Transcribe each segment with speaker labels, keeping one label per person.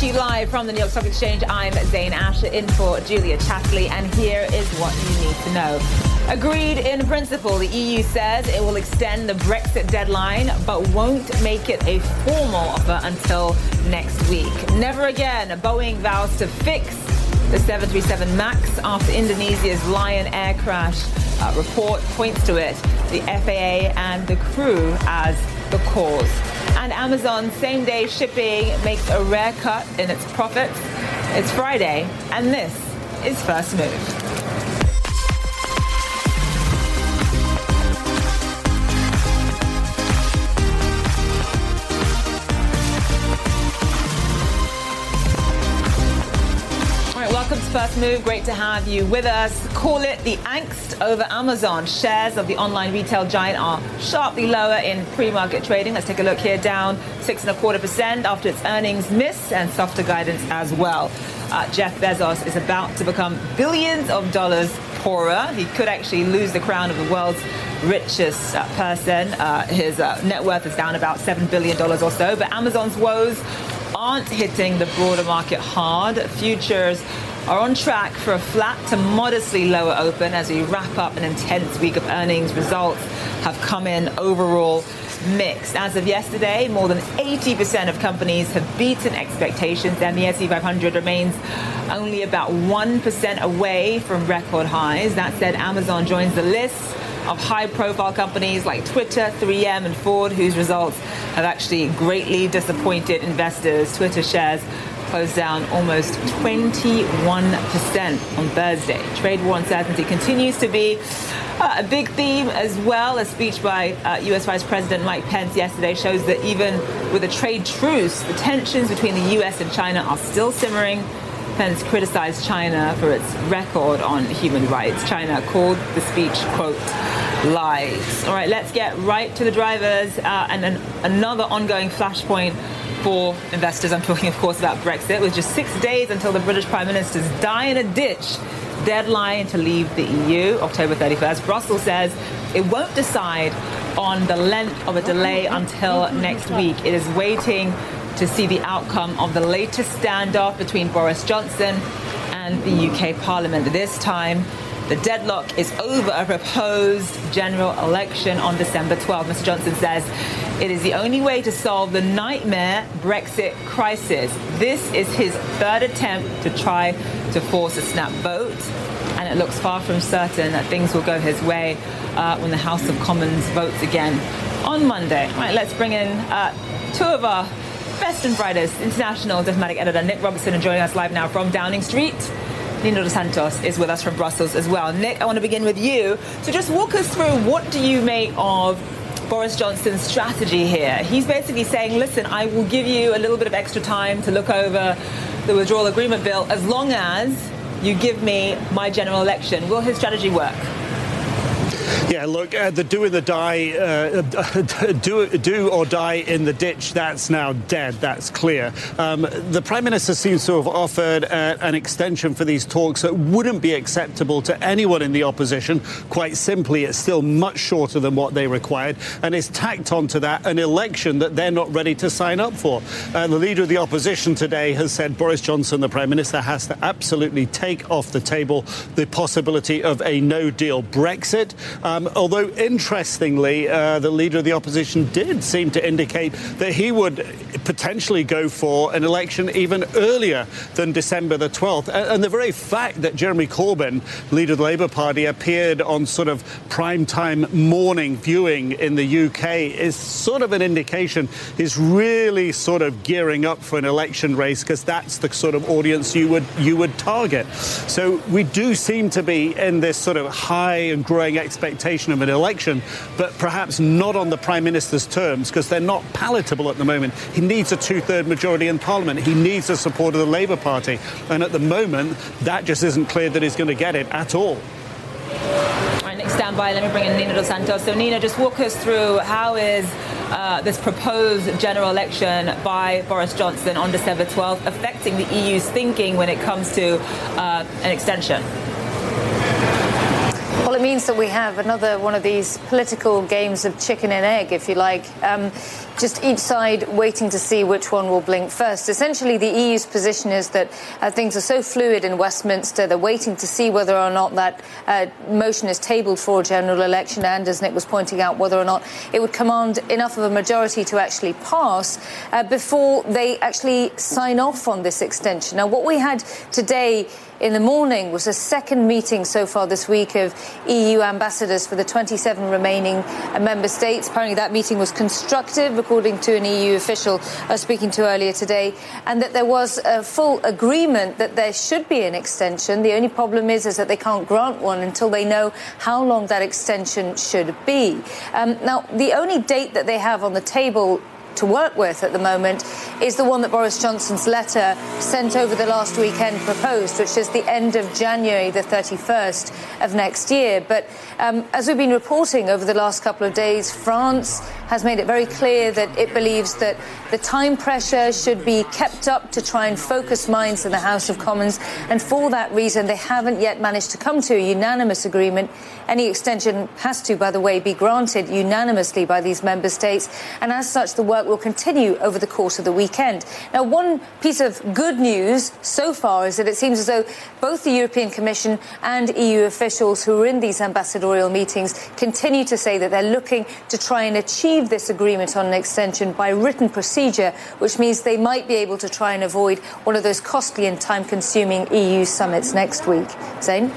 Speaker 1: to you live from the New York Stock Exchange. I'm Zain Asher in for Julia Chatterley, and here is what you need to know. Agreed in principle, the EU says it will extend the Brexit deadline, but won't make it a formal offer until next week. Never again, Boeing vows to fix the 737 MAX after Indonesia's Lion Air crash. Report points to it, the FAA and the crew as the cause. And Amazon same day shipping makes a rare cut in its profits. It's Friday, and this is First Move. Welcome to First Move. Great to have you with us. Call it the angst over Amazon. Shares of the online retail giant are sharply lower in pre-market trading. Let's take a look here, down six and a quarter percent after its earnings miss and softer guidance as well. Uh, Jeff Bezos is about to become billions of dollars poorer. He could actually lose the crown of the world's richest uh, person. Uh, his uh, net worth is down about $7 billion or so. But Amazon's woes aren't hitting the broader market hard. Futures are on track for a flat to modestly lower open as we wrap up an intense week of earnings. Results have come in overall mixed. As of yesterday, more than 80% of companies have beaten expectations, and the S&P 500 remains only about 1% away from record highs. That said, Amazon joins the list of high-profile companies like Twitter, 3M, and Ford, whose results have actually greatly disappointed investors. Twitter shares closed down almost 21% on Thursday. Trade war uncertainty continues to be uh, a big theme as well. A speech by uh, US Vice President Mike Pence yesterday shows that even with a trade truce, the tensions between the US and China are still simmering. Pence criticized China for its record on human rights. China called the speech, quote, lies. All right, let's get right to the drivers uh, and an, another ongoing flashpoint for investors. I'm talking, of course, about Brexit, with just six days until the British Prime Minister's die in a ditch deadline to leave the EU, October 31st. Brussels says it won't decide on the length of a delay until next week. It is waiting to see the outcome of the latest standoff between Boris Johnson and the UK Parliament. This time, the deadlock is over a proposed general election on December 12. Mr. Johnson says it is the only way to solve the nightmare Brexit crisis. This is his third attempt to try to force a snap vote, and it looks far from certain that things will go his way uh, when the House of Commons votes again on Monday. All right, let's bring in uh, two of our best and brightest international diplomatic editor, Nic Robertson, and joining us live now from Downing Street. Nina dos Santos is with us from Brussels as well. Nick, I want to begin with you. So just walk us through what do you make of Boris Johnson's strategy here? He's basically saying, listen, I will give you a little bit of extra time to look over the withdrawal agreement bill as long as you give me my general election. Will his strategy work?
Speaker 2: Yeah, look, uh, the do in the die, uh, do, do or die in the ditch, that's now dead, that's clear. Um, the Prime Minister seems to have offered uh, an extension for these talks that wouldn't be acceptable to anyone in the opposition. Quite simply, it's still much shorter than what they required, and it's tacked onto that an election that they're not ready to sign up for. Uh, the leader of the opposition today has said Boris Johnson, the Prime Minister, has to absolutely take off the table the possibility of a no deal Brexit. Um, although, interestingly, uh, the leader of the opposition did seem to indicate that he would potentially go for an election even earlier than December the 12th. And the very fact that Jeremy Corbyn, leader of the Labour Party, appeared on sort of prime-time morning viewing in the UK is sort of an indication he's really sort of gearing up for an election race because that's the sort of audience you would you would target. So we do seem to be in this sort of high and growing expectation of an election, but perhaps not on the Prime Minister's terms because they're not palatable at the moment. He needs a two-third majority in Parliament. He needs the support of the Labour Party. And at the moment, that just isn't clear that he's going to get it at all.
Speaker 1: All right, by. Let me bring in Nina Dos Santos. So, Nina, just walk us through how is uh, this proposed general election by Boris Johnson on December 12th affecting the EU's thinking when it comes to uh, an extension?
Speaker 3: Well, it means that we have another one of these political games of chicken and egg, if you like. Um, just each side waiting to see which one will blink first. Essentially, the EU's position is that uh, things are so fluid in Westminster, they're waiting to see whether or not that uh, motion is tabled for a general election, and as Nick was pointing out, whether or not it would command enough of a majority to actually pass uh, before they actually sign off on this extension. Now, what we had today in the morning was a second meeting so far this week of EU ambassadors for the 27 remaining uh, member states. Apparently, that meeting was constructive, according to an EU official I was speaking to earlier today, and that there was a full agreement that there should be an extension. The only problem is, is that they can't grant one until they know how long that extension should be. Um, now, the only date that they have on the table to work with at the moment is the one that Boris Johnson's letter sent over the last weekend proposed, which is the end of January, the 31st of next year. But um, as we've been reporting over the last couple of days, France has made it very clear that it believes that the time pressure should be kept up to try and focus minds in the House of Commons. And for that reason, they haven't yet managed to come to a unanimous agreement. Any extension has to, by the way, be granted unanimously by these member states. And as such, the work will continue over the course of the weekend. Now, one piece of good news so far is that it seems as though both the European Commission and EU officials who are in these ambassadorial meetings continue to say that they're looking to try and achieve this agreement on an extension by written procedure, which means they might be able to try and avoid one of those costly and time consuming EU summits next week. Zain?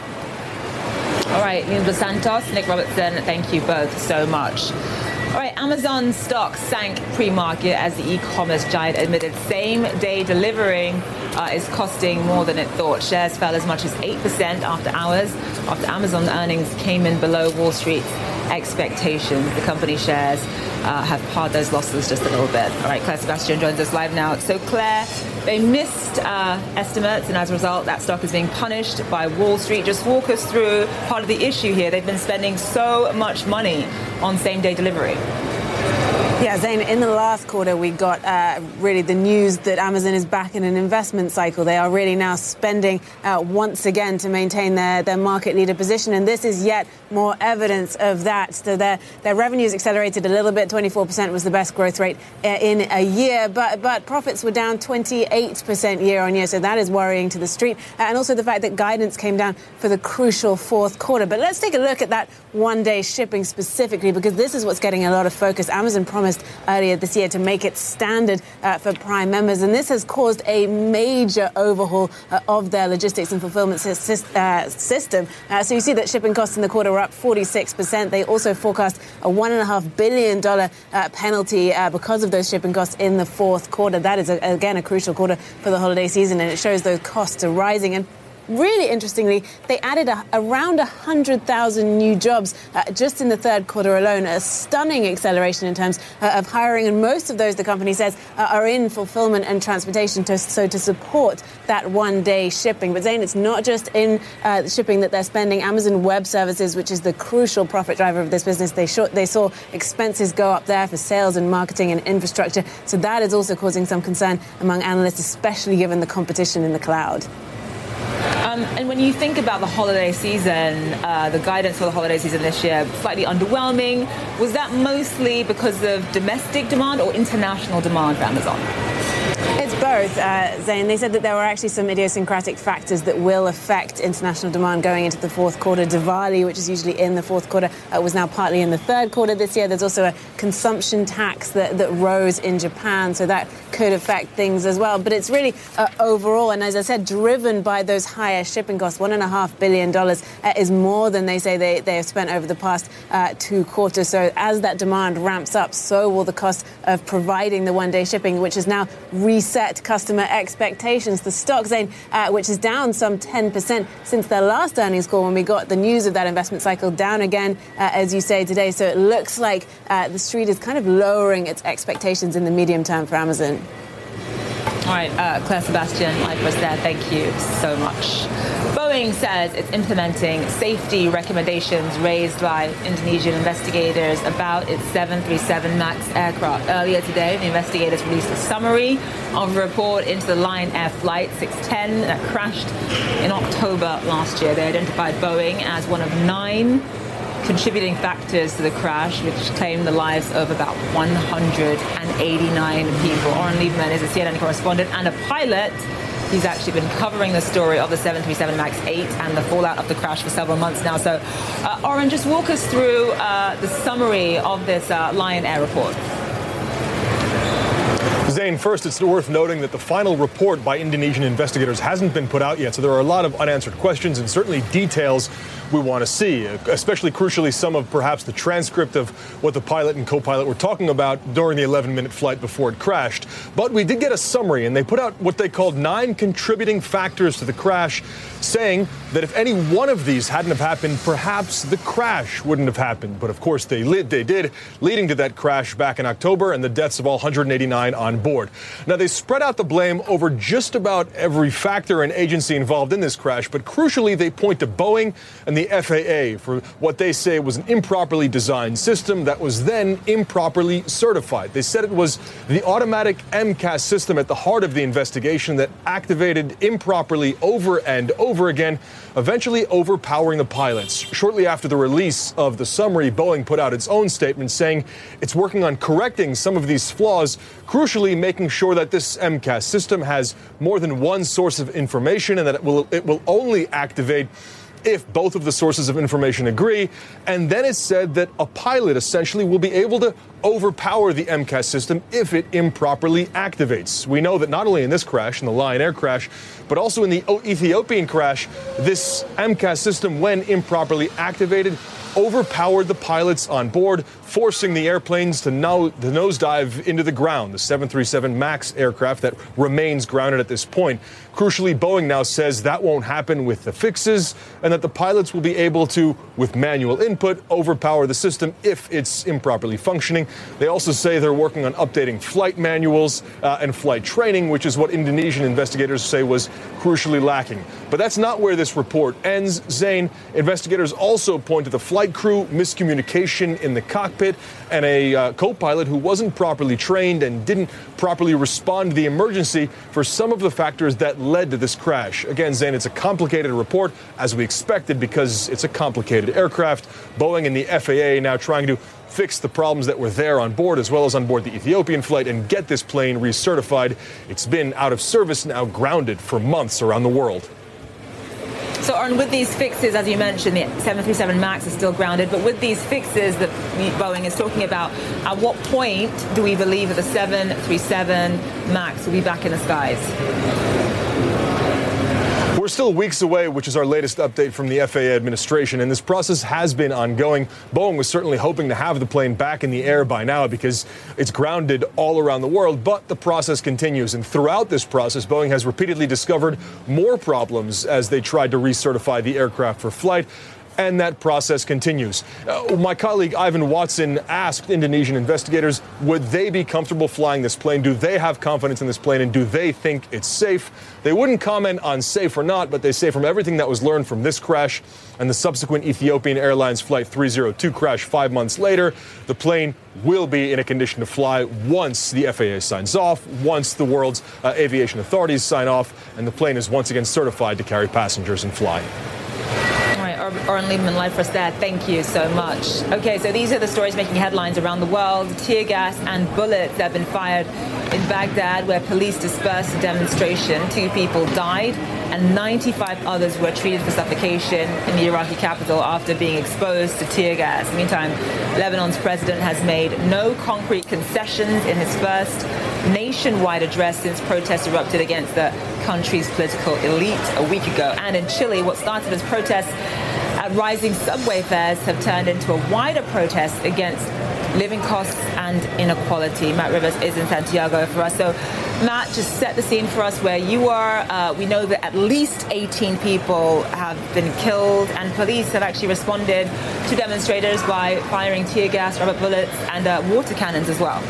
Speaker 1: All right, Nina Dos Santos, Nic Robertson, thank you both so much. All right, Amazon stock sank pre-market as the e-commerce giant admitted same-day delivering uh, is costing more than it thought. Shares fell as much as 8% after hours after Amazon earnings came in below Wall Street's expectations. The company shares uh, have pared those losses just a little bit. All right, Claire Sebastian joins us live now. So, Claire, they missed uh, estimates, and as a result, that stock is being punished by Wall Street. Just walk us through part of the issue here. They've been spending so much money on same day delivery.
Speaker 4: Yeah, Zain, in the last quarter, we got uh, really the news that Amazon is back in an investment cycle. They are really now spending uh, once again to maintain their, their market leader position, and this is yet more evidence of that. So their, their revenues accelerated a little bit. 24% was the best growth rate uh, in a year, but, but profits were down 28% year on year. So that is worrying to the street. And also the fact that guidance came down for the crucial fourth quarter. But let's take a look at that one day shipping specifically, because this is what's getting a lot of focus. Amazon promised promised earlier this year to make it standard uh, for Prime members. And this has caused a major overhaul uh, of their logistics and fulfillment sy- uh, system. Uh, so you see that shipping costs in the quarter were up 46%. They also forecast a $1.5 billion uh, penalty uh, because of those shipping costs in the fourth quarter. That is, a, again, a crucial quarter for the holiday season, and it shows those costs are rising. And really interestingly, they added a, around 100,000 new jobs uh, just in the third quarter alone, a stunning acceleration in terms uh, of hiring. And most of those, the company says, uh, are in fulfillment and transportation, to, so to support that one day shipping. But Zain, it's not just in uh, shipping that they're spending. Amazon Web Services, which is the crucial profit driver of this business, they, sh- they saw expenses go up there for sales and marketing and infrastructure. So that is also causing some concern among analysts, especially given the competition in the cloud.
Speaker 1: Um, and when you think about the holiday season, uh, the guidance for the holiday season this year, slightly underwhelming. Was that mostly because of domestic demand or international demand for Amazon?
Speaker 4: It's both, uh, Zain. They said that there were actually some idiosyncratic factors that will affect international demand going into the fourth quarter. Diwali, which is usually in the fourth quarter, uh, was now partly in the third quarter this year. There's also a consumption tax that, that rose in Japan, so that could affect things as well. But it's really uh, overall, and as I said, driven by those higher shipping costs. $1.5 billion uh, is more than they say they, they have spent over the past uh, two quarters. So as that demand ramps up, so will the cost of providing the one day shipping, which is now reset customer expectations. The stock Zain, uh, which is down some 10% since their last earnings call when we got the news of that investment cycle, down again, uh, as you say today. So it looks like uh, the street is kind of lowering its expectations in the medium term for Amazon.
Speaker 1: Right, uh, Claire Sebastian, live was there. Thank you so much. Boeing says it's implementing safety recommendations raised by Indonesian investigators about its 737 MAX aircraft. Earlier today, the investigators released a summary of a report into the Lion Air Flight 610 that crashed in October last year. They identified Boeing as one of nine contributing factors to the crash, which claimed the lives of about 189 people. Oren Liebermann is a CNN correspondent and a pilot. He's actually been covering the story of the 737 MAX 8 and the fallout of the crash for several months now. So, uh, Oren, just walk us through uh, the summary of this uh, Lion Air report.
Speaker 5: Zain, first, it's worth noting that the final report by Indonesian investigators hasn't been put out yet, so there are a lot of unanswered questions and certainly details we want to see, especially crucially some of perhaps the transcript of what the pilot and co-pilot were talking about during the 11-minute flight before it crashed. But we did get a summary, and they put out what they called nine contributing factors to the crash, saying that if any one of these hadn't have happened, perhaps the crash wouldn't have happened. But of course, they, they did, leading to that crash back in October and the deaths of all 189 on board. Now, they spread out the blame over just about every factor and agency involved in this crash, but crucially, they point to Boeing and the FAA for what they say was an improperly designed system that was then improperly certified. They said it was the automatic MCAS system at the heart of the investigation that activated improperly over and over again, eventually overpowering the pilots. Shortly after the release of the summary, Boeing put out its own statement saying it's working on correcting some of these flaws, crucially making sure that this MCAS system has more than one source of information and that it will it will only activate if both of the sources of information agree. And then it's said that a pilot essentially will be able to overpower the MCAS system if it improperly activates. We know that not only in this crash, in the Lion Air crash, but also in the Ethiopian crash, this MCAS system, when improperly activated, overpowered the pilots on board, forcing the airplanes to, no, to nosedive into the ground, the 737 MAX aircraft that remains grounded at this point. Crucially, Boeing now says that won't happen with the fixes and that the pilots will be able to, with manual input, overpower the system if it's improperly functioning. They also say they're working on updating flight manuals uh, and flight training, which is what Indonesian investigators say was crucially lacking. But that's not where this report ends. Zain, investigators also point to the flight crew miscommunication in the cockpit and a uh, co pilot who wasn't properly trained and didn't properly respond to the emergency for some of the factors that led to this crash. Again, Zain, it's a complicated report, as we expected, because it's a complicated aircraft. Boeing and the FAA now trying to fix the problems that were there on board as well as on board the Ethiopian flight and get this plane recertified. It's been out of service now, grounded for months around the world.
Speaker 1: So, Oren, with these fixes, as you mentioned, the 737 MAX is still grounded, but with these fixes that Boeing is talking about, at what point do we believe that the 737 MAX will be back in the skies?
Speaker 5: Still weeks away, which is our latest update from the FAA administration, and this process has been ongoing. Boeing was certainly hoping to have the plane back in the air by now because it's grounded all around the world, but the process continues. And throughout this process, Boeing has repeatedly discovered more problems as they tried to recertify the aircraft for flight and that process continues. Uh, my colleague Ivan Watson asked Indonesian investigators would they be comfortable flying this plane? Do they have confidence in this plane and do they think it's safe? They wouldn't comment on safe or not, but they say from everything that was learned from this crash and the subsequent Ethiopian Airlines Flight 302 crash five months later, the plane will be in a condition to fly once the FAA signs off, once the world's uh, aviation authorities sign off, and the plane is once again certified to carry passengers and fly.
Speaker 1: Oren Liebermann live for us there. Thank you so much. Okay, so these are the stories making headlines around the world. Tear gas and bullets have been fired in Baghdad, where police dispersed a demonstration. Two people died, and 95 others were treated for suffocation in the Iraqi capital after being exposed to tear gas. Meantime, Lebanon's president has made no concrete concessions in his first nationwide address since protests erupted against the country's political elite a week ago. And in Chile, what started as protests at rising subway fares have turned into a wider protest against living costs and inequality. Matt Rivers is in Santiago for us. So, Matt, just set the scene for us where you are. Uh, we know that at least 18 people have been killed, and police have actually responded to demonstrators by firing tear gas, rubber bullets, and uh, water cannons as well.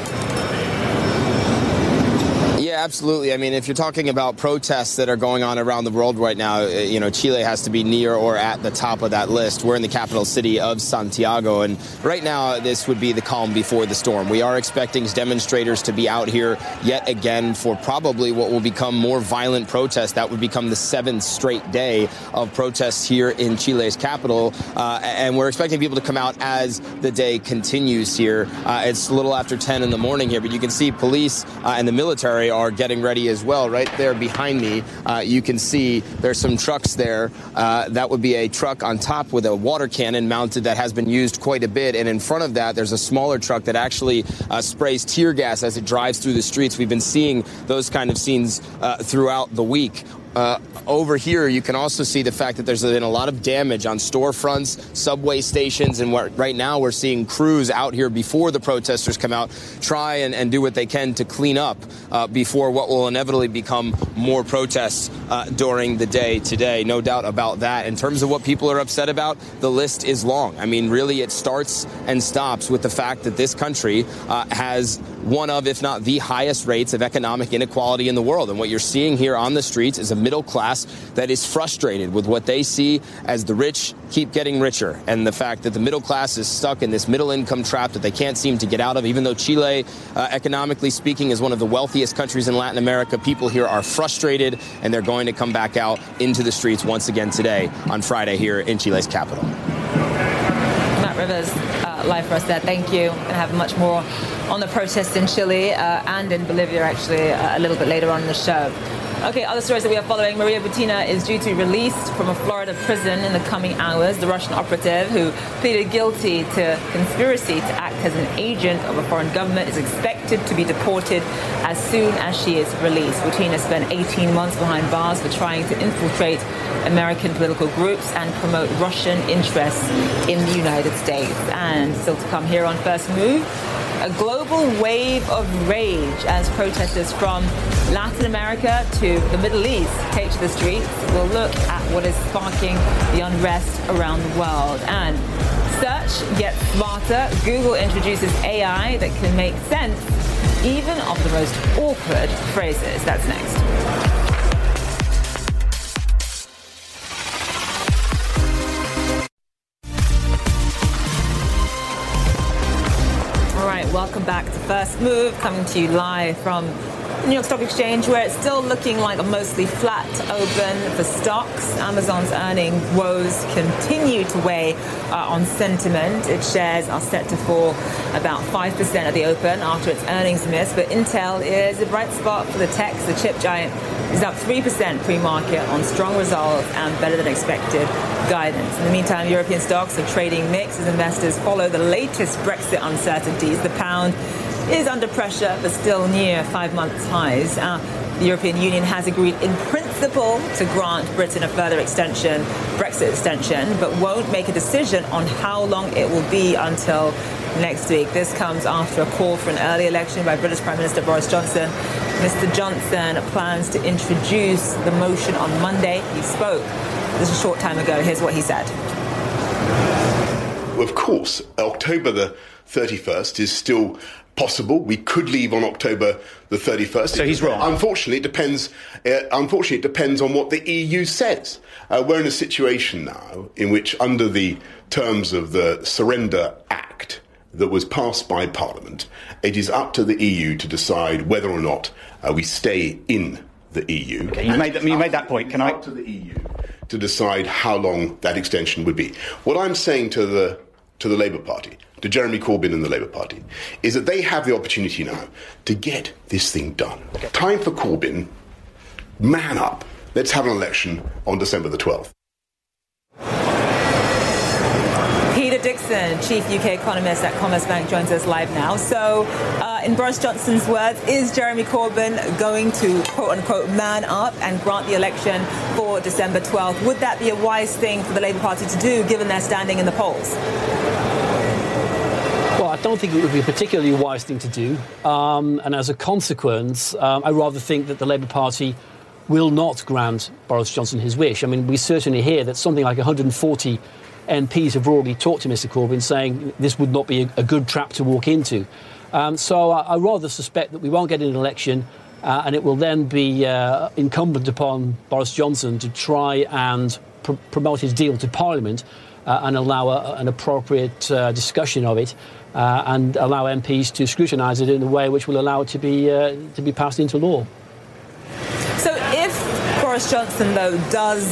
Speaker 6: Absolutely. I mean, if you're talking about protests that are going on around the world right now, uh, you know, Chile has to be near or at the top of that list. We're in the capital city of Santiago, and right now this would be the calm before the storm. We are expecting demonstrators to be out here yet again for probably what will become more violent protests. That would become the seventh straight day of protests here in Chile's capital, uh, and we're expecting people to come out as the day continues here. Uh, it's a little after 10 in the morning here, but you can see police uh, and the military are getting ready as well. Right there behind me, uh, you can see there's some trucks there. Uh, that would be a truck on top with a water cannon mounted that has been used quite a bit. And in front of that, there's a smaller truck that actually uh, sprays tear gas as it drives through the streets. We've been seeing those kind of scenes uh, throughout the week. Uh, over here, you can also see the fact that there's been a lot of damage on storefronts, subway stations, and what, right now we're seeing crews out here before the protesters come out try and, and do what they can to clean up uh, before what will inevitably become more protests uh, during the day today. No doubt about that. In terms of what people are upset about, the list is long. I mean, really, it starts and stops with the fact that this country uh, has one of, if not the highest rates of economic inequality in the world. And what you're seeing here on the streets is a middle class that is frustrated with what they see as the rich keep getting richer and the fact that the middle class is stuck in this middle income trap that they can't seem to get out of. Even though Chile, uh, economically speaking, is one of the wealthiest countries in Latin America, people here are frustrated and they're going to come back out into the streets once again today on Friday here in Chile's capital.
Speaker 1: Matt Rivers, live for us there. Thank you. And have much more on the protests in Chile uh, and in Bolivia, actually, uh, a little bit later on in the show. Okay, other stories that we are following. Maria Butina is due to be released from a Florida prison in the coming hours. The Russian operative who pleaded guilty to conspiracy to act as an agent of a foreign government is expected to be deported as soon as she is released. Butina spent 18 months behind bars for trying to infiltrate American political groups and promote Russian interests in the United States. And still to come here on First Move a global wave of rage as protesters from Latin America to the Middle East take to the streets. We'll look at what is sparking the unrest around the world. And search gets smarter. Google introduces AI that can make sense even of the most awkward phrases. That's next. Back to First Move, coming to you live from New York Stock Exchange, where it's still looking like a mostly flat open for stocks. Amazon's earning woes continue to weigh uh, on sentiment. Its shares are set to fall about 5% at the open after its earnings miss, but Intel is a bright spot for the techs. The chip giant is up 3% pre-market on strong results and better than expected guidance. In the meantime, European stocks are trading mixed as investors follow the latest Brexit uncertainties. The pound is under pressure, but still near five months highs. Uh, the European Union has agreed in principle to grant Britain a further extension, Brexit extension, but won't make a decision on how long it will be until next week. This comes after a call for an early election by British Prime Minister Boris Johnson. Mr. Johnson plans to introduce the motion on Monday. He spoke this a short time ago. Here's what he said.
Speaker 7: Of course, October the 31st is still possible. We could leave on October the 31st.
Speaker 8: So he's wrong.
Speaker 7: Unfortunately, it depends. Uh, unfortunately, it depends on what the EU says. Uh, we're in a situation now in which, under the terms of the Surrender Act that was passed by Parliament, it is up to the EU to decide whether or not uh, we stay in the EU.
Speaker 8: Okay, you, made that, you made that point. Can I?
Speaker 7: To the EU to decide how long that extension would be. What I'm saying to the to the Labour Party to Jeremy Corbyn and the Labour Party is that they have the opportunity now to get this thing done. Okay. Time for Corbyn, man up. Let's have an election on December the 12th.
Speaker 1: Dixon, Chief UK Economist at Commerzbank, joins us live now. So, uh, in Boris Johnson's words, is Jeremy Corbyn going to quote unquote man up and grant the election for December 12th? Would that be a wise thing for the Labour Party to do given their standing in the polls?
Speaker 9: Well, I don't think it would be a particularly wise thing to do. Um, and as a consequence, um, I rather think that the Labour Party will not grant Boris Johnson his wish. I mean, we certainly hear that something like 140 MPs have already talked to Mr Corbyn saying this would not be a, a good trap to walk into. Um, so I, I, rather suspect that we won't get an election Uh, and it will then be uh, incumbent upon Boris Johnson to try and pr- promote his deal to Parliament uh, and allow a, an appropriate uh, discussion of it uh, and allow MPs to scrutinise it in a way which will allow it to be, uh, to be passed into law.
Speaker 1: So if Boris Johnson, though, does,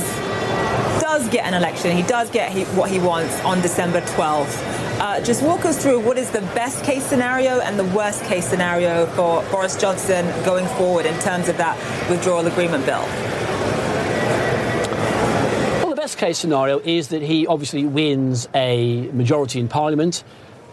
Speaker 1: does get an election, he does get he, what he wants on December 12th, uh, just walk us through what is the best case scenario and the worst case scenario for Boris Johnson going forward in terms of that withdrawal agreement bill.
Speaker 9: Well, the best case scenario is that he obviously wins a majority in Parliament.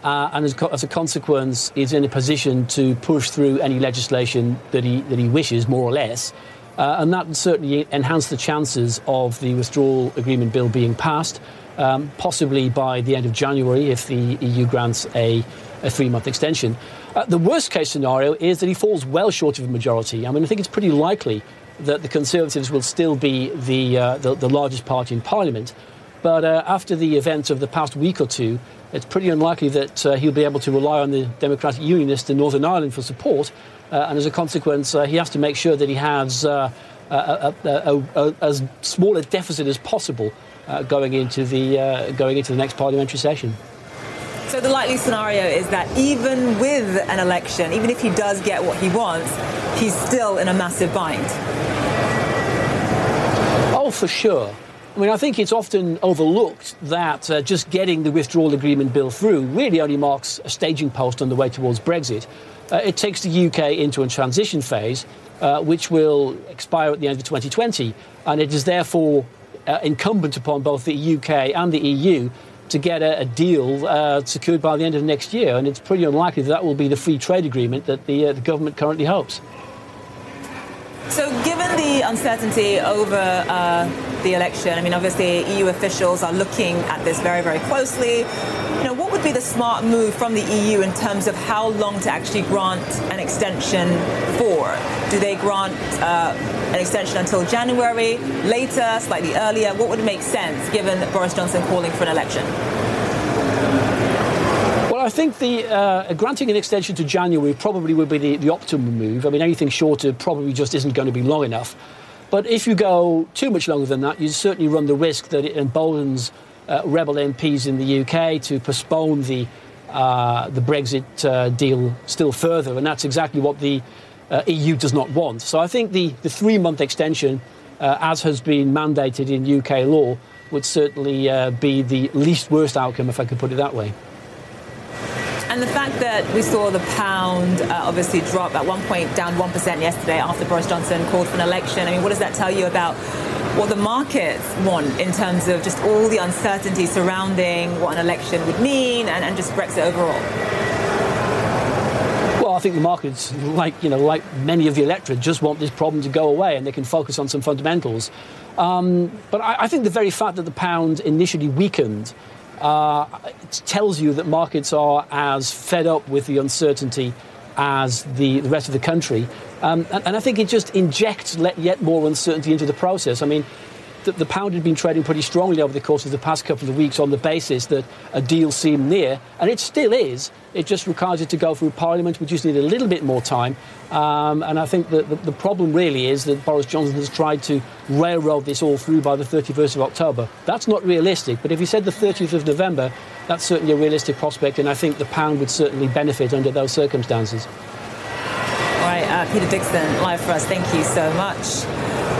Speaker 9: Uh, and as, co- as, a consequence, is in a position to push through any legislation that he, that he wishes, more or less. Uh, and that certainly enhance the chances of the withdrawal agreement bill being passed um, possibly by the end of January if the EU grants a, a three month extension. Uh, the worst case scenario is that he falls well short of a majority. I mean, I think it's pretty likely that the Conservatives will still be the, uh, the, the, largest party in Parliament. But uh, after the events of the past week or two, it's pretty unlikely that uh, he'll be able to rely on the Democratic Unionists in Northern Ireland for support. Uh, and as a consequence, uh, he has to make sure that he has a, a, a, as small a deficit as possible uh, going into the uh, going into the next parliamentary session.
Speaker 1: So the likely scenario is that even with an election, even if he does get what he wants, he's still in a massive bind.
Speaker 9: Oh, for sure. I mean, I think it's often overlooked that uh, just getting the withdrawal agreement bill through really only marks a staging post on the way towards Brexit. Uh, it takes the UK into a transition phase, uh, which will expire at the end of 2020, and it is therefore uh, incumbent upon both the UK and the EU to get a, a deal uh, secured by the end of next year. And it's pretty unlikely that that will be the free trade agreement that the, uh, the government currently hopes.
Speaker 1: So, given the uncertainty over uh, the election, I mean, obviously EU officials are looking at this very, very closely. Be the smart move from the EU in terms of how long to actually grant an extension for? Do they grant uh, an extension until January, later, slightly earlier? What would make sense given Boris Johnson calling for an election?
Speaker 9: Well, I think the uh, granting an extension to January probably would be the, the optimum move. I mean, anything shorter probably just isn't going to be long enough. But if you go too much longer than that, you certainly run the risk that it emboldens uh, rebel MPs in the UK to postpone the uh, the Brexit uh, deal still further, and that's exactly what the uh, EU does not want. So I think the, the three month extension, uh, as has been mandated in UK law, would certainly be the least worst outcome, if I could put it that way.
Speaker 1: And the fact that we saw the pound uh, obviously drop at one point down 1% yesterday after Boris Johnson called for an election, I mean, what does that tell you about what the markets want in terms of just all the uncertainty surrounding what an election would mean and, and just Brexit overall?
Speaker 9: Well, I think the markets, like you know, like many of the electorate, just want this problem to go away and they can focus on some fundamentals. Um, but I, I, think the very fact that the pound initially weakened uh, it tells you that markets are as fed up with the uncertainty as the, the rest of the country. Um, and, and, I think it just injects yet more uncertainty into the process. I mean, the, the, pound had been trading pretty strongly over the course of the past couple of weeks on the basis that a deal seemed near, and it still is. It just requires it to go through Parliament. We just need a little bit more time. Um, and I think that the, the, problem really is that Boris Johnson has tried to railroad this all through by the 31st of October. That's not realistic, but if he said the 30th of November, that's certainly a realistic prospect, and I think the pound would certainly benefit under those circumstances.
Speaker 1: Uh, Peter Dixon, live for us. Thank you so much.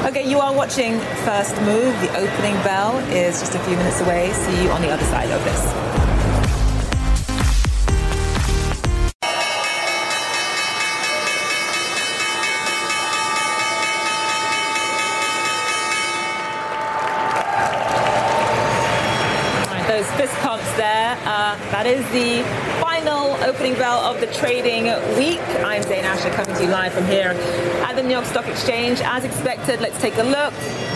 Speaker 1: Okay, you are watching First Move. The opening bell is just a few minutes away. See you on the other side of this. Uh, that is the final opening bell of the trading week. I'm Coming to you live from here at the New York Stock Exchange. As expected, let's take a look.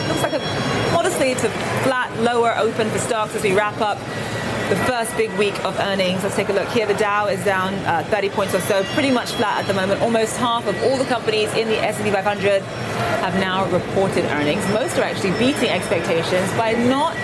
Speaker 1: Looks like a modestly to flat lower open for stocks as we wrap up the first big week of earnings. Let's take a look here. The Dow is down uh, 30 points or so, pretty much flat at the moment. Almost half of all the companies in the S&P 500 have now reported earnings. Most are actually beating expectations by not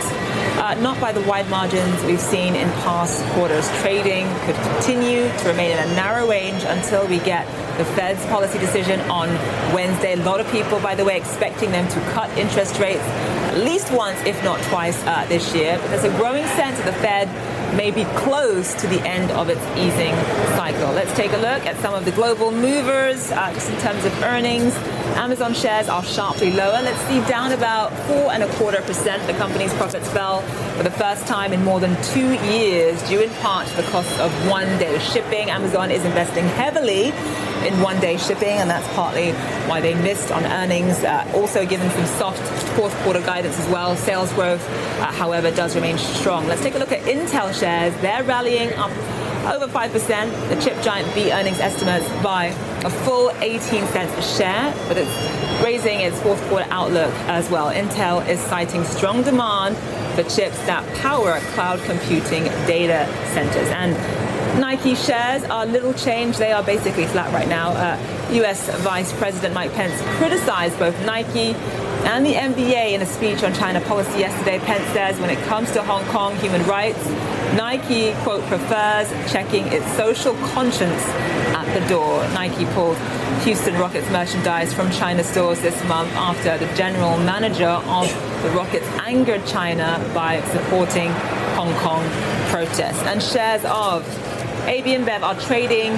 Speaker 1: uh, not by the wide margins we've seen in past quarters. Trading could continue to remain in a narrow range until we get the Fed's policy decision on Wednesday. A lot of people, by the way, expecting them to cut interest rates at least once, if not twice, uh, this year. But there's a growing sense that the Fed may be close to the end of its easing cycle. Let's take a look at some of the global movers uh, just in terms of earnings. Amazon shares are sharply lower. Let's see, down about four and a quarter percent. The company's profits fell for the first time in more than two years, due in part to the cost of one day shipping. Amazon is investing heavily in one day shipping, and that's partly why they missed on earnings. Uh, also, given some soft fourth quarter guidance as well. Sales growth, uh, however, does remain strong. Let's take a look at Intel shares. They're rallying up over 5%. The chip giant beat earnings estimates by a full 18 cents a share, but it's raising its fourth quarter outlook as well. Intel is citing strong demand for chips that power cloud computing data centers. And Nike shares are little change. They are basically flat right now. Uh, U.S. Vice President Mike Pence criticized both Nike and the NBA in a speech on China policy yesterday. Pence says when it comes to Hong Kong human rights, Nike, quote, prefers checking its social conscience at the door. Nike pulled Houston Rockets merchandise from China stores this month after the general manager of the Rockets angered China by supporting Hong Kong protests. And shares of AB InBev are trading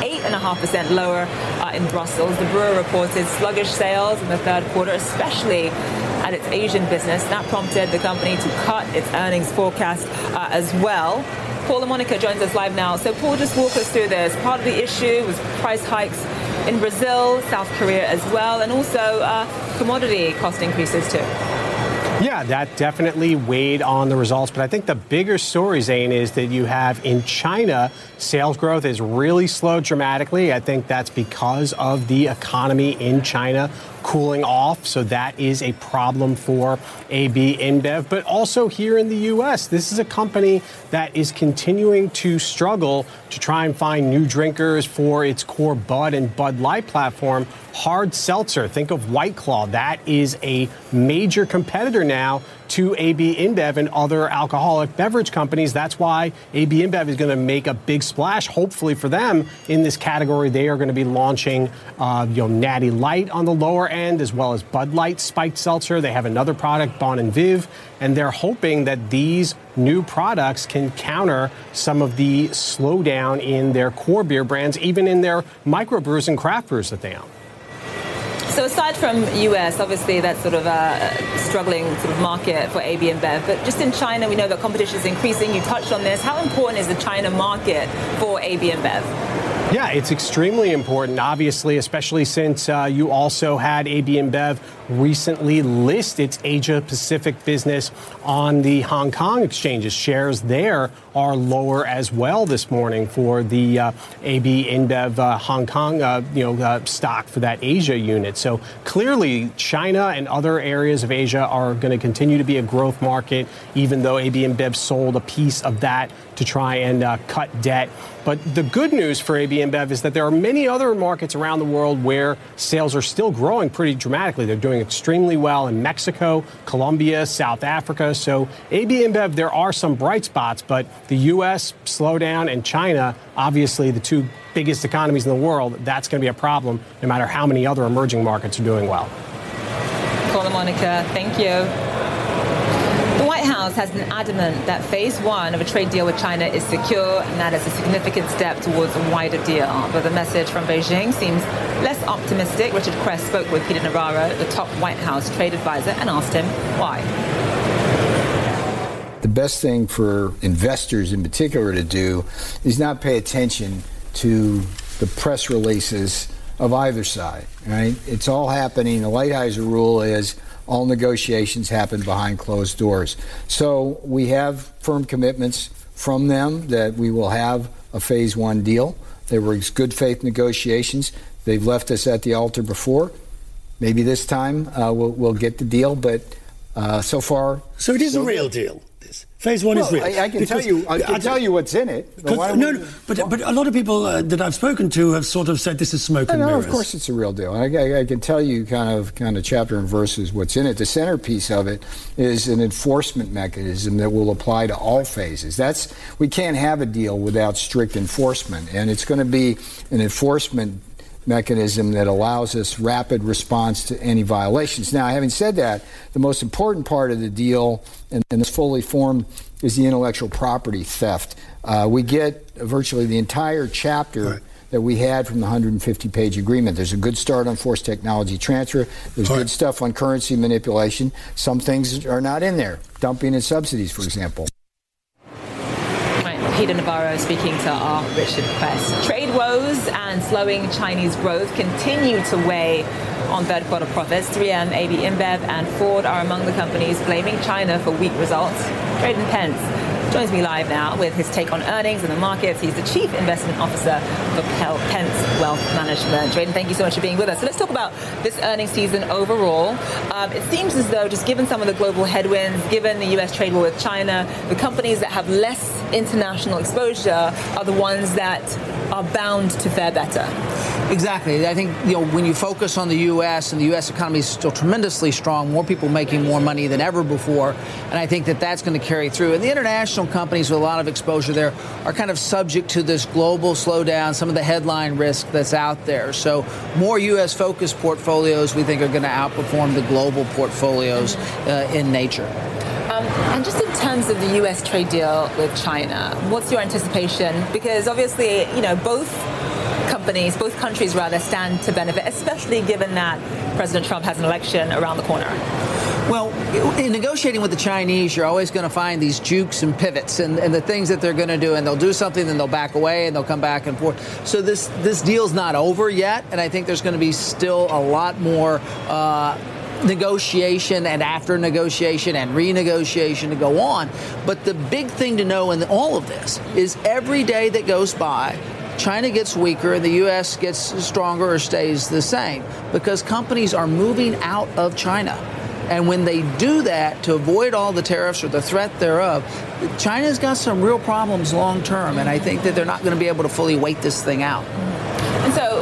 Speaker 1: 8.5% lower uh, in Brussels. The brewer reported sluggish sales in the third quarter, especially at its Asian business. That prompted the company to cut its earnings forecast uh, as well. Paul LaMonica joins us live now. So, Paul, just walk us through this. Part of the issue was price hikes in Brazil, South Korea as well, and also uh, commodity cost increases too.
Speaker 8: Yeah, that definitely weighed on the results. But I think the bigger story, Zain, is that you have in China, sales growth is really slowed dramatically. I think that's because of the economy in China cooling off. So that is a problem for AB InBev. But also here in the U.S., this is a company that is continuing to struggle to try and find new drinkers for its core Bud and Bud Light platform. Hard seltzer, think of White Claw. That is a major competitor now to AB InBev and other alcoholic beverage companies. That's why AB InBev is going to make a big splash, hopefully for them, in this category. They are going to be launching, uh, you know, Natty Light on the lower end, as well as Bud Light Spiked Seltzer. They have another product, Bon and Viv, and they're hoping that these new products can counter some of the slowdown in their core beer brands, even in their microbrews and craft brews that they own.
Speaker 1: So aside from US, obviously that's sort of a struggling sort of market for AB InBev, but just in China, we know that competition is increasing. You touched on this. How important is the China market for AB InBev?
Speaker 8: Yeah, it's extremely important, obviously, especially since uh, you also had AB InBev recently list its Asia Pacific business on the Hong Kong exchanges. Shares there are lower as well this morning for the uh, AB InBev uh, Hong Kong, uh, you know, uh, stock for that Asia unit. So clearly, China and other areas of Asia are going to continue to be a growth market, even though AB InBev sold a piece of that to try and uh, cut debt. But the good news for AB InBev is that there are many other markets around the world where sales are still growing pretty dramatically. They're doing extremely well in Mexico, Colombia, South Africa. So AB InBev, there are some bright spots, but the U.S. slowdown and China, obviously the two biggest economies in the world, that's going to be a problem no matter how many other emerging markets are doing well.
Speaker 1: Paul LaMonica, thank you. White House has been adamant that phase one of a trade deal with China is secure and that is a significant step towards a wider deal. But the message from Beijing seems less optimistic. Richard Quest spoke with Peter Navarro, the top White House trade advisor, and asked him why.
Speaker 10: The best thing for investors in particular to do is not pay attention to the press releases of either side, right? It's all happening. The Lighthizer rule is all negotiations happen behind closed doors. So we have firm commitments from them that we will have a phase one deal. They were good faith negotiations. They've left us at the altar before. Maybe this time uh, we'll, we'll, get the deal, but Uh, so far,
Speaker 11: so it is
Speaker 10: so
Speaker 11: a real deal. Phase one
Speaker 10: well,
Speaker 11: is real.
Speaker 10: I, I can tell you. I can
Speaker 11: I-
Speaker 10: tell you what's in it.
Speaker 11: No, no, but but a lot of people uh, that I've spoken to have sort of said this is smoke and
Speaker 10: no,
Speaker 11: mirrors.
Speaker 10: No, of course it's a real deal. I, I, I can tell you kind of kind of chapter and verses what's in it. The centerpiece of it is an enforcement mechanism that will apply to all phases. That's we can't have a deal without strict enforcement, and it's going to be an enforcement mechanism that allows us rapid response to any violations. Now, having said that, the most important part of the deal, and, and it's fully formed, is the intellectual property theft. Uh, we get virtually the entire chapter that we had from the 150 page agreement. There's a good start on forced technology transfer. There's good stuff on currency manipulation. Some things are not in there. Dumping and subsidies, for example.
Speaker 1: Right, Peter Navarro speaking to our Richard Quest. Trade woes and slowing Chinese growth continue to weigh on third quarter profits. 3M, AB InBev, and Ford are among the companies blaming China for weak results. Drayden Pence joins me live now with his take on earnings and the markets. He's the Chief Investment Officer for Pence Wealth Management. Drayden, thank you so much for being with us. So let's talk about this earnings season overall. Um, it seems as though, just given some of the global headwinds, given the U.S. trade war with China, the companies that have less international exposure are the ones that are bound to fare better.
Speaker 12: Exactly. I think you know when you focus on the U.S. and the U.S. economy is still tremendously strong, more people making more money than ever before, and I think that that's going to carry through. And the international companies with a lot of exposure there are kind of subject to this global slowdown, some of the headline risk that's out there. So more U.S. focused portfolios we think are going to outperform the global portfolios uh, in nature.
Speaker 1: And just in terms of the U.S. trade deal with China, what's your anticipation? Because obviously, you know, both companies, both countries rather, stand to benefit, especially given that President Trump has an election around the corner.
Speaker 12: Well, in negotiating with the Chinese, you're always going to find these jukes and pivots and, and the things that they're going to do, and they'll do something, then they'll back away, and they'll come back and forth. So this this deal's not over yet, and I think there's going to be still a lot more. Uh, negotiation and after negotiation and renegotiation to go on. But the big thing to know in all of this is every day that goes by, China gets weaker and the U.S. gets stronger or stays the same because companies are moving out of China. And when they do that to avoid all the tariffs or the threat thereof, China's got some real problems long term. And I think that they're not going to be able to fully wait this thing out.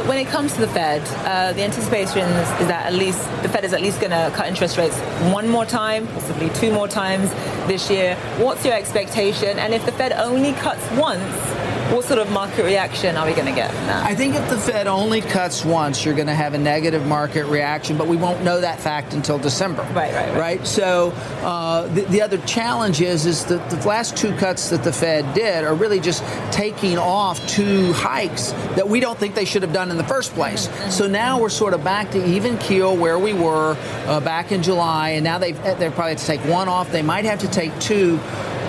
Speaker 1: When it comes to the Fed, uh, the anticipation is, is, that at least the Fed is at least going to cut interest rates one more time, possibly two more times this year. What's your expectation? And if the Fed only cuts once, what sort of market reaction are we going to get from that?
Speaker 12: I think if the Fed only cuts once, you're going to have a negative market reaction, but we won't know that fact until December.
Speaker 1: Right, right, right.
Speaker 12: right? So uh, the, the, other challenge is is that the last two cuts that the Fed did are really just taking off two hikes that we don't think they should have done in the first place.
Speaker 1: Mm-hmm.
Speaker 12: So now we're sort of back to even keel where we were uh, back in July, and now they've they're probably have to take one off. They might have to take two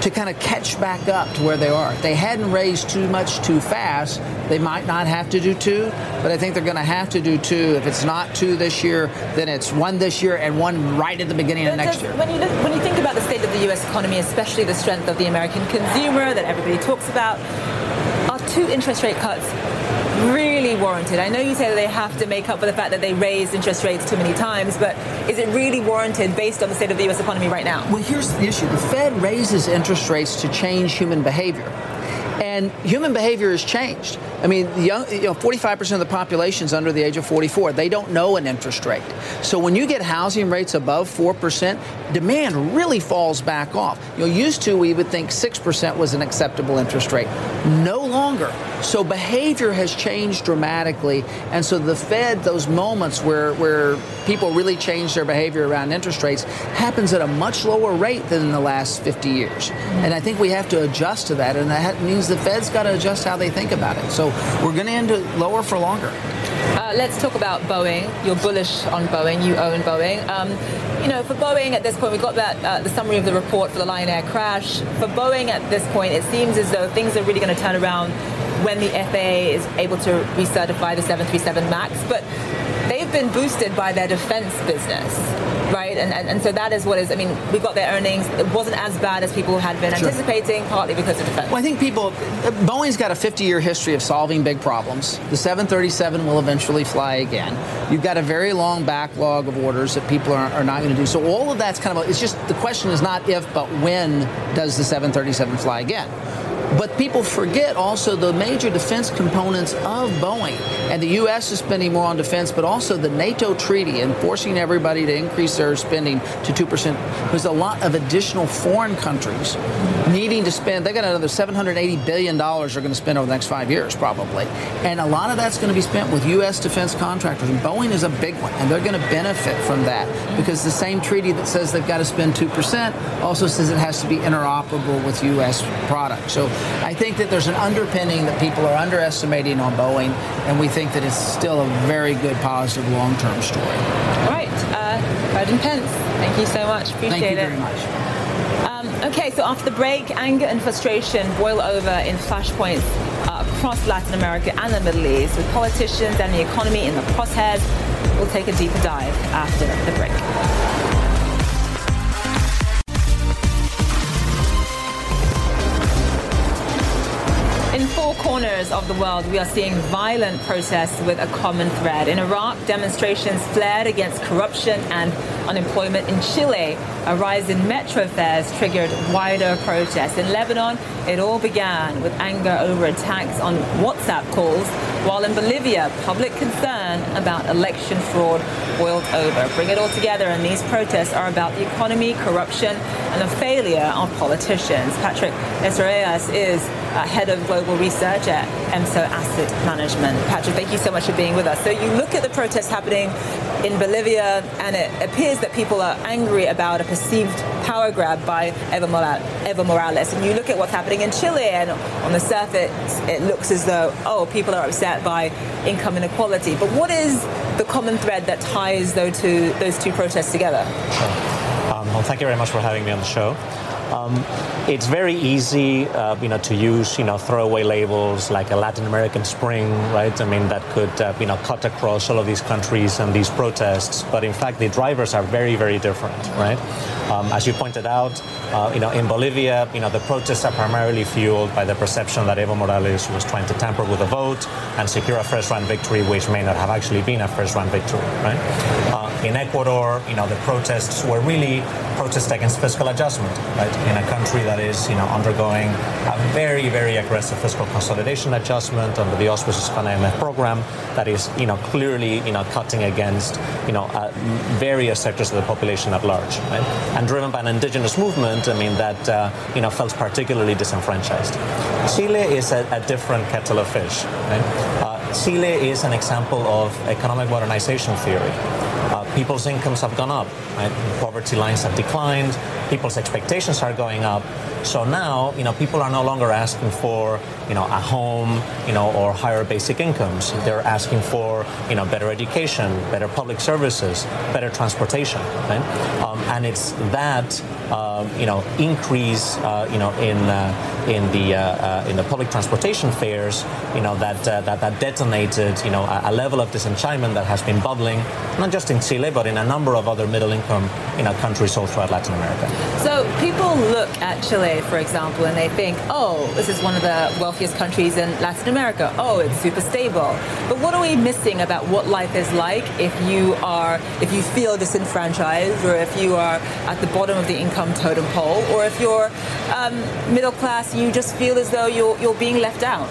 Speaker 12: to kind of catch back up to where they are. If they hadn't raised too much too fast, they might not have to do two, but I think they're going to have to do two. If it's not two this year, then it's one this year and one right at the beginning of next year.
Speaker 1: When you, look, when you think about the state of the U.S. economy, especially the strength of the American consumer that everybody talks about, are two interest rate cuts really warranted? I know you say that they have to make up for the fact that they raised interest rates too many times, but is it really warranted based on the state of the U.S. economy right now?
Speaker 12: Well, here's the issue the Fed raises interest rates to change human behavior. And human behavior has changed. I mean, young, you know, 45% of the population is under the age of 44. They don't know an interest rate. So when you get housing rates above 4%, demand really falls back off. You know, used to we would think 6% was an acceptable interest rate. No longer. So behavior has changed dramatically. And so the Fed, those moments where, where people really change their behavior around interest rates, happens at a much lower rate than in the last 50 years. And I think we have to adjust to that. And that means the Fed's got to adjust how they think about it. So we're going to end it lower for longer.
Speaker 1: Uh, let's talk about Boeing. You're bullish on Boeing. You own Boeing. Um, you know, for Boeing at this point, we've got that uh, the summary of the report for the Lion Air crash. For Boeing at this point, it seems as though things are really going to turn around when the FAA is able to recertify the 737 MAX. But they've been boosted by their defense business. Right? And, and, and so that is what is, I mean, we got their earnings. It wasn't as bad as people had been
Speaker 12: Sure.
Speaker 1: anticipating, partly because of defense.
Speaker 12: Well, I think people, Boeing's got a 50 year history of solving big problems. The 737 will eventually fly again. You've got a very long backlog of orders that people are, are not going to do. So all of that's kind of, a, it's just the question is not if, but when does the 737 fly again? But people forget also the major defense components of Boeing. And the U.S. is spending more on defense, but also the NATO treaty and forcing everybody to increase their spending to 2%. There's a lot of additional foreign countries needing to spend. They got another $780 billion they're going to spend over the next five years, probably. And a lot of that's going to be spent with U.S. defense contractors. And Boeing is a big one, and they're going to benefit from that because the same treaty that says they've got to spend 2% also says it has to be interoperable with U.S. products. So I think that there's an underpinning that people are underestimating on Boeing, and we think that it's still a very good, positive, long-term story.
Speaker 1: All right, uh, President Pence, thank you so much. Appreciate it.
Speaker 12: Thank you
Speaker 1: it.
Speaker 12: very much.
Speaker 1: Um, okay, so after the break, anger and frustration boil over in flashpoints uh, across Latin America and the Middle East, with politicians and the economy in the crosshairs. We'll take a deeper dive after the break. Corners of the world, we are seeing violent protests with a common thread. In Iraq, demonstrations flared against corruption and unemployment. In Chile, a rise in metro fares triggered wider protests. In Lebanon, it all began with anger over attacks on WhatsApp calls, while in Bolivia, public concern about election fraud boiled over. Bring it all together, and these protests are about the economy, corruption, and the failure of politicians. Patrick Esteruelas is uh, head of global research at EMSO Asset Management. Patrick, thank you so much for being with us. So you look at the protests happening in Bolivia, and it appears that people are angry about a perceived power grab by Evo Morales. And you look at what's happening in Chile, and on the surface, it looks as though, oh, people are upset by income inequality. But what is the common thread that ties those two, those two protests together?
Speaker 13: Um, well, thank you very much for having me on the show. Um, it's very easy, uh, you know, to use, you know, throwaway labels like a Latin American Spring, right? I mean, that could, uh, you know, cut across all of these countries and these protests. But in fact, the drivers are very, very different, right? Um, as you pointed out, uh, you know, in Bolivia, you know, the protests are primarily fueled by the perception that Evo Morales was trying to tamper with the vote and secure a first-round victory, which may not have actually been a first-round victory, right? Uh, in Ecuador, you know, the protests were really protests against fiscal adjustment, right? In a country that is, you know, undergoing a very, very aggressive fiscal consolidation adjustment under the auspices of an IMF program that is, you know, clearly, you know, cutting against, you know, uh, various sectors of the population at large, right? And driven by an indigenous movement, I mean, that, uh, you know, felt particularly disenfranchised. Chile is a, a different kettle of fish, right? Uh, Chile is an example of economic modernization theory. Uh, people's incomes have gone up, right? poverty lines have declined, people's expectations are going up. So now, you know, people are no longer asking for, you know, a home, you know, or higher basic incomes. They're asking for, you know, better education, better public services, better transportation, right? Um, and it's that, uh, you know, increase, uh, you know, in uh, in the uh, uh, in the public transportation fares, you know, that that that detonated, you know, a, a level of disenchantment that has been bubbling, not just in Chile, but in a number of other middle-income, you know, countries all throughout Latin America.
Speaker 1: So people look at Chile, for example, and they think, oh, this is one of the wealthiest countries in Latin America. Oh, it's super stable. But what are we missing about what life is like if you are, if you feel disenfranchised, or if you are at the bottom of the income totem pole, or if you're um, middle class, you just feel as though you're you're being left out.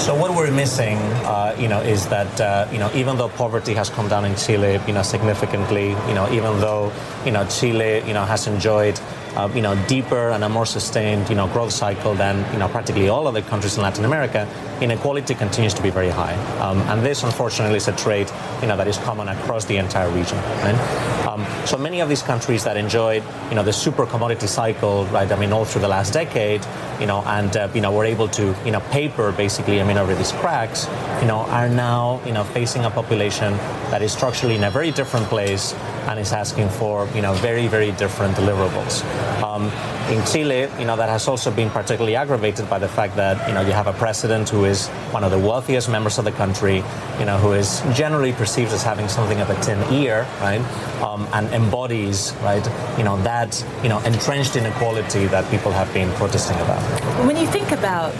Speaker 13: So what we're missing, uh, you know, is that uh, you know even though poverty has come down in Chile, you know, significantly, you know, even though you know Chile, you know, has enjoyed. Uh, you know, deeper and a more sustained, you know, growth cycle than you know practically all other countries in Latin America. Inequality continues to be very high, um, and this, unfortunately, is a trait, you know, that is common across the entire region. Right? Um, so many of these countries that enjoyed, you know, the super commodity cycle, right? I mean, all through the last decade, you know, and uh, you know, were able to, you know, paper basically, I mean, over these cracks, you know, are now, you know, facing a population that is structurally in a very different place and is asking for you know very very different deliverables. Um, in Chile, you know that has also been particularly aggravated by the fact that you know you have a president who is one of the wealthiest members of the country, you know who is generally perceived as having something of a tin ear, right, um, and embodies right you know that you know entrenched inequality that people have been protesting about.
Speaker 1: When you think about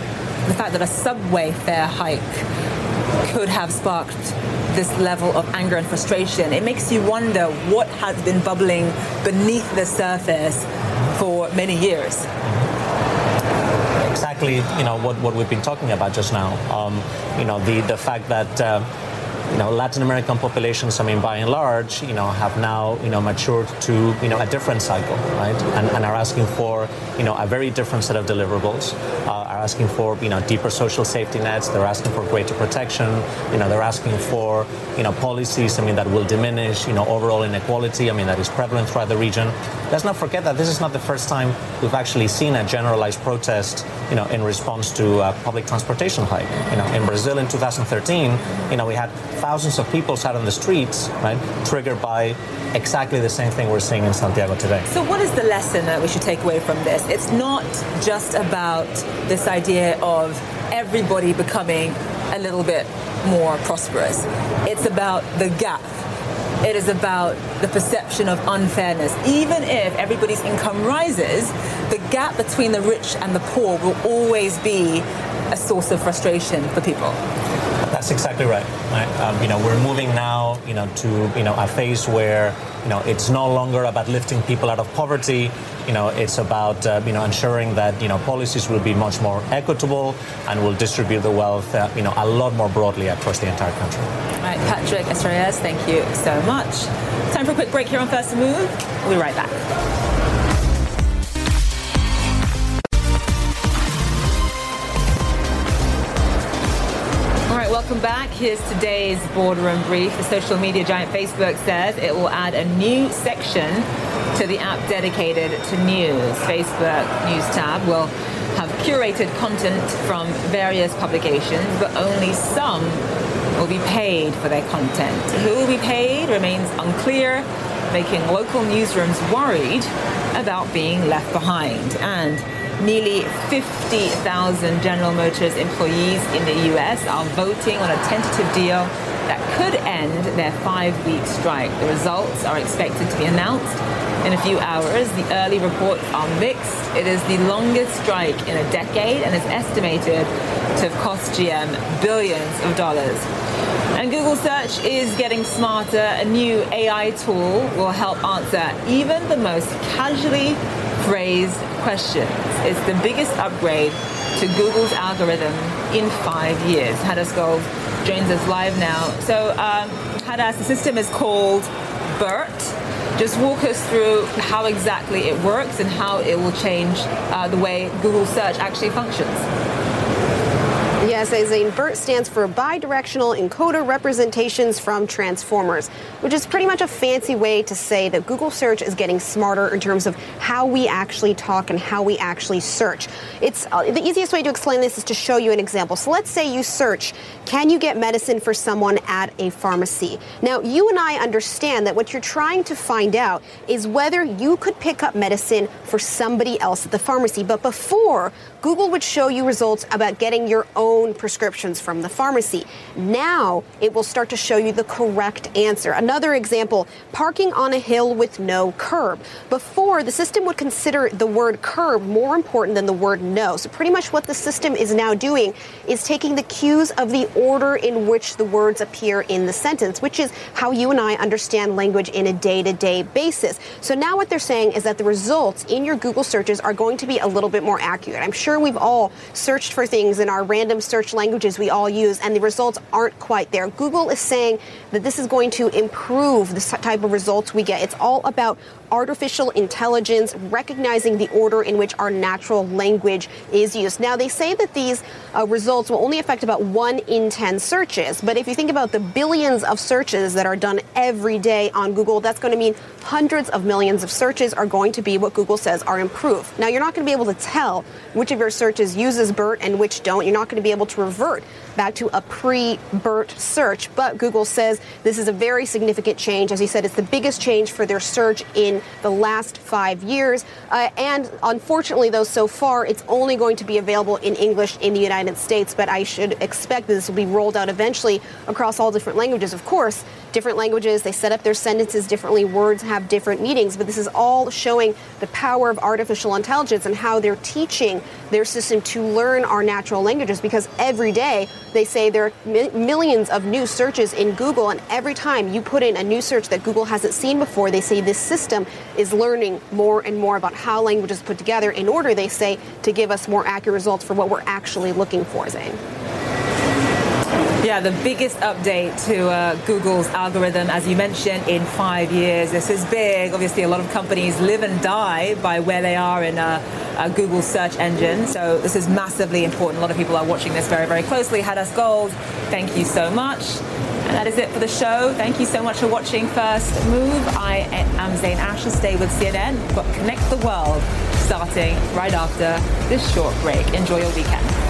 Speaker 1: the fact that a subway fare hike could have sparked this level of anger and frustration, it makes you wonder what has been bubbling beneath the surface for many years.
Speaker 13: Exactly, you know what, what we've been talking about just now. Um, you know the the fact that. Uh, you know, Latin American populations, I mean, by and large, you know, have now, you know, matured to, you know, a different cycle, right? And, and are asking for, you know, a very different set of deliverables, uh, are asking for, you know, deeper social safety nets. They're asking for greater protection. You know, they're asking for, you know, policies, I mean, that will diminish, you know, overall inequality. I mean, that is prevalent throughout the region. Let's not forget that this is not the first time we've actually seen a generalized protest, you know, in response to a public transportation hike. You know, in Brazil in 2013, you know, we had thousands of people sat on the streets, right, triggered by exactly the same thing we're seeing in Santiago today.
Speaker 1: So, what is the lesson that we should take away from this? It's not just about this idea of everybody becoming a little bit more prosperous, it's about the gap. It is about the perception of unfairness. Even if everybody's income rises, the gap between the rich and the poor will always be a source of frustration for people.
Speaker 13: That's exactly right. right? Um, you know, we're moving now, you know, to you know a phase where you know it's no longer about lifting people out of poverty. You know, it's about uh, you know ensuring that you know policies will be much more equitable and will distribute the wealth uh, you know a lot more broadly across the entire country.
Speaker 1: All right, Patrick Esteruelas, thank you so much. Time for a quick break here on First Move. We'll be right back. Welcome back. Here's today's boardroom brief. The social media giant Facebook says it will add a new section to the app dedicated to news. Facebook News tab will have curated content from various publications, but only some will be paid for their content. Who will be paid remains unclear, making local newsrooms worried about being left behind. And Nearly 50,000 General Motors employees in the US are voting on a tentative deal that could end their five week strike. The results are expected to be announced in a few hours. The early reports are mixed. It is the longest strike in a decade and is estimated to have cost GM billions of dollars. And Google Search is getting smarter. A new AI tool will help answer even the most casually phrased questions. It's the biggest upgrade to Google's algorithm in five years. Hadas Gold joins us live now. So, um, Hadas, the system is called BERT. Just walk us through how exactly it works and how it will change uh, the way Google Search actually functions.
Speaker 14: Yes, Zain, BERT stands for Bidirectional Encoder Representations from Transformers, which is pretty much a fancy way to say that Google search is getting smarter in terms of how we actually talk and how we actually search. It's uh, the easiest way to explain this is to show you an example. So let's say you search, can you get medicine for someone at a pharmacy? Now, you and I understand that what you're trying to find out is whether you could pick up medicine for somebody else at the pharmacy. But before, Google would show you results about getting your own prescriptions from the pharmacy. Now it will start to show you the correct answer. Another example parking on a hill with no curb. Before, the system would consider the word curb more important than the word no. So, pretty much what the system is now doing is taking the cues of the order in which the words appear in the sentence, which is how you and I understand language in a day to day basis. So, now what they're saying is that the results in your Google searches are going to be a little bit more accurate. I'm sure we've all searched for things in our random search languages we all use, and the results aren't quite there. Google is saying that this is going to improve the type of results we get. It's all about artificial intelligence recognizing the order in which our natural language is used. Now, they say that these uh, results will only affect about one in 10 searches, but if you think about the billions of searches that are done every day on Google, that's going to mean hundreds of millions of searches are going to be what Google says are improved. Now, you're not going to be able to tell which of your searches uses BERT and which don't. You're not going to be able to revert back to a pre-BERT search. But Google says this is a very significant change. As he said, it's the biggest change for their search in the last five years. Uh, and unfortunately, though, so far it's only going to be available in English in the United States. But I should expect that this will be rolled out eventually across all different languages. Of course, different languages they set up their sentences differently. Words have different meanings. But this is all showing the power of artificial intelligence and how they're teaching their system to learn our natural languages. Because every day they say there are mi- millions of new searches in Google, and every time you put in a new search that Google hasn't seen before, they say this system is learning more and more about how languages put together in order, they say, to give us more accurate results for what we're actually looking for, Zain.
Speaker 1: Yeah, the biggest update to uh, Google's algorithm, as you mentioned, in five years. This is big. Obviously, a lot of companies live and die by where they are in a, Google search engine. So this is massively important. A lot of people are watching this very, very closely. Hadas Gold, thank you so much. And that is it for the show. Thank you so much for watching First Move. I am Zain Asher. Stay with CNN. We've Connect the World starting right after this short break. Enjoy your weekend.